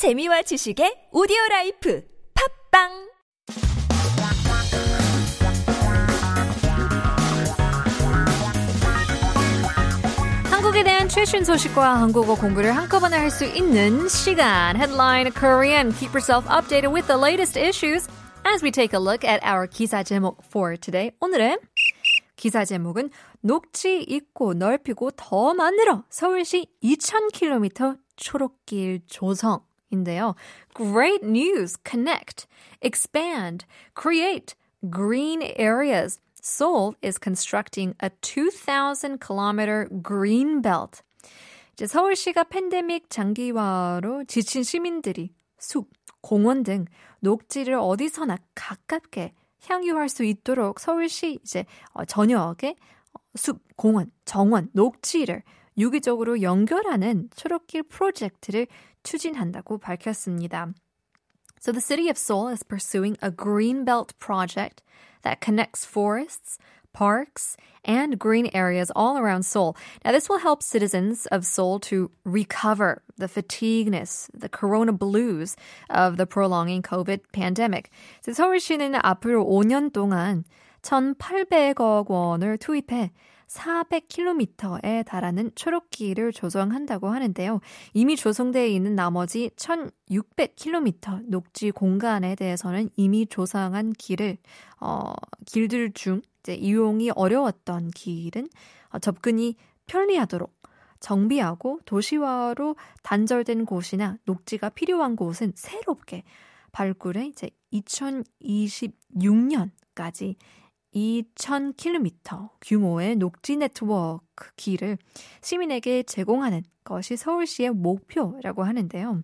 재미와 지식의 오디오 라이프 팟빵 한국에 대한 최신 소식과 한국어 공부를 한꺼번에 할 수 있는 시간. Headline Korean. Keep yourself updated with the latest issues as we take a look at our 기사 제목 for today. 오늘의 기사 제목은 녹지 잇고 넓히고 더 만들어 서울시 2,000km 초록길 조성 인데요. Great news. Connect, expand, create green areas. Seoul is constructing a 2,000 kilometer green belt. 이제 서울시가 팬데믹 장기화로 지친 시민들이 숲, 공원 등 녹지를 어디서나 가깝게 향유할 수 있도록 서울시 이제 전역에 숲, 공원, 정원, 녹지를 유기적으로 연결하는 초록길 프로젝트를 추진한다고 밝혔습니다. So the city of Seoul is pursuing a green belt project that connects forests, parks, and green areas all around Seoul. Now, this will help citizens of Seoul to recover the fatigueness, the corona blues of the prolonging COVID pandemic. 서울시는 앞으로 5년 동안 1,800억 원을 투입해 400km에 달하는 초록길을 조성한다고 하는데요. 이미 조성되어 있는 나머지 1600km 녹지 공간에 대해서는 이미 조성한 길을 어, 길들 중 이제 이용이 어려웠던 길은 어, 접근이 편리하도록 정비하고 도시화로 단절된 곳이나 녹지가 필요한 곳은 새롭게 발굴해 이제 2026년까지 2,000km 규모의 녹지 네트워크 길을 시민에게 제공하는 것이 서울시의 목표라고 하는데요.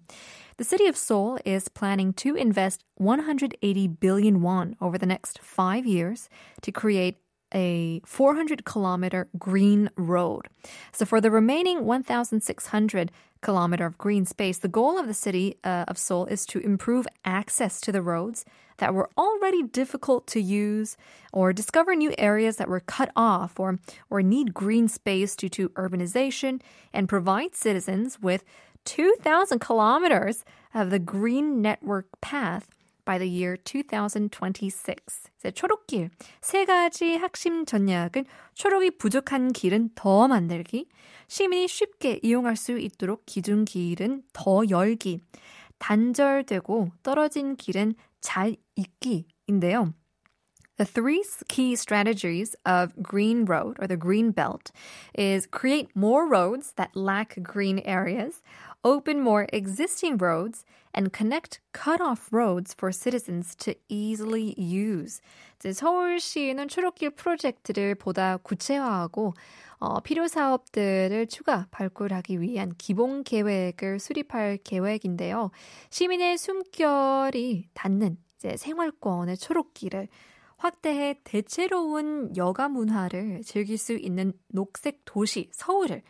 The city of Seoul is planning to invest 180 billion won over the next five years to create a 400 kilometer green road. So for the remaining 1,600 kilometer of green space, the goal of the city uh, of Seoul is to improve access to the roads that were already difficult to use or discover new areas that were cut off or, or need green space due to urbanization and provide citizens with 2,000 kilometers of the green network path by the year 2026. 이제 초록길 세 가지 핵심 전략은 초록이 부족한 길은 더 만들기, 시민이 쉽게 이용할 수 있도록 기준 길은 더 열기, 단절되고 떨어진 길은 잘 있기인데요. The three key strategies of Green Road or the Green Belt is create more roads that lack green areas, open more existing roads, and connect cut-off roads for citizens to easily use. 이제 서울시는 초록길 프로젝트를 보다 구체화하고 어, 필요 사업들을 추가 발굴하기 위한 기본 계획을 수립할 계획인데요. 시민의 숨결이 닿는 이제 생활권의 초록길을 확대해 대체로운 여가 문화를 즐길 수 있는 녹색 도시 서울을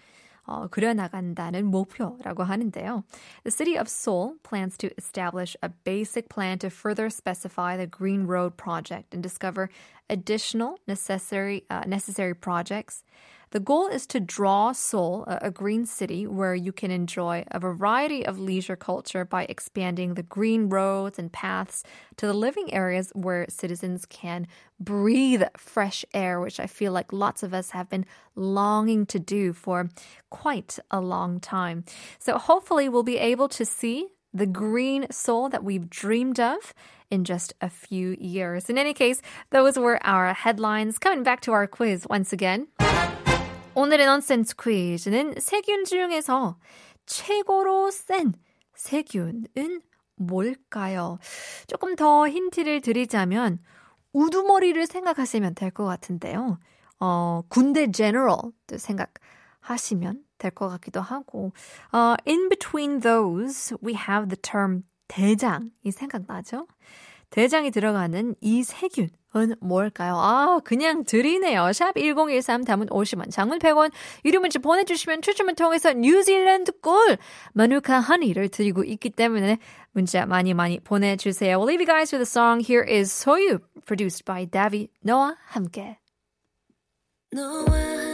어, 그려나간다는 목표라고 하는데요. The city of Seoul plans to establish a basic plan to further specify the Green Road project and discover additional necessary uh, necessary projects. The goal is to draw Seoul, a, green city where you can enjoy a variety of leisure culture by expanding the green roads and paths to the living areas where citizens can breathe fresh air, which I feel like lots of us have been longing to do for quite a long time. So hopefully we'll be able to see the green Seoul that we've dreamed of in just a few years. In any case, those were our headlines. Coming back to our quiz once again. 오늘의 넌센스 퀴즈는 세균 중에서 최고로 센 세균은 뭘까요? 조금 더 힌트를 드리자면 우두머리를 생각하시면 될 것 같은데요. 어, 군대 제너럴도 생각하시면 될 것 같기도 하고 어, in between those we have the term 대장이 생각나죠? 대장이 들어가는 이 세균 은 뭘까요? 아, 그냥 드리네요. 샵 1013 담은 50원, 장문 100원, 유료 문자 보내주시면 추첨을 통해서 뉴질랜드 꿀 마누카 허니를 드리고 있기 때문에 문자 많이 많이 보내주세요. We'll leave you guys with a song. Here is 소유, produced by Davy Noah 함께. 너와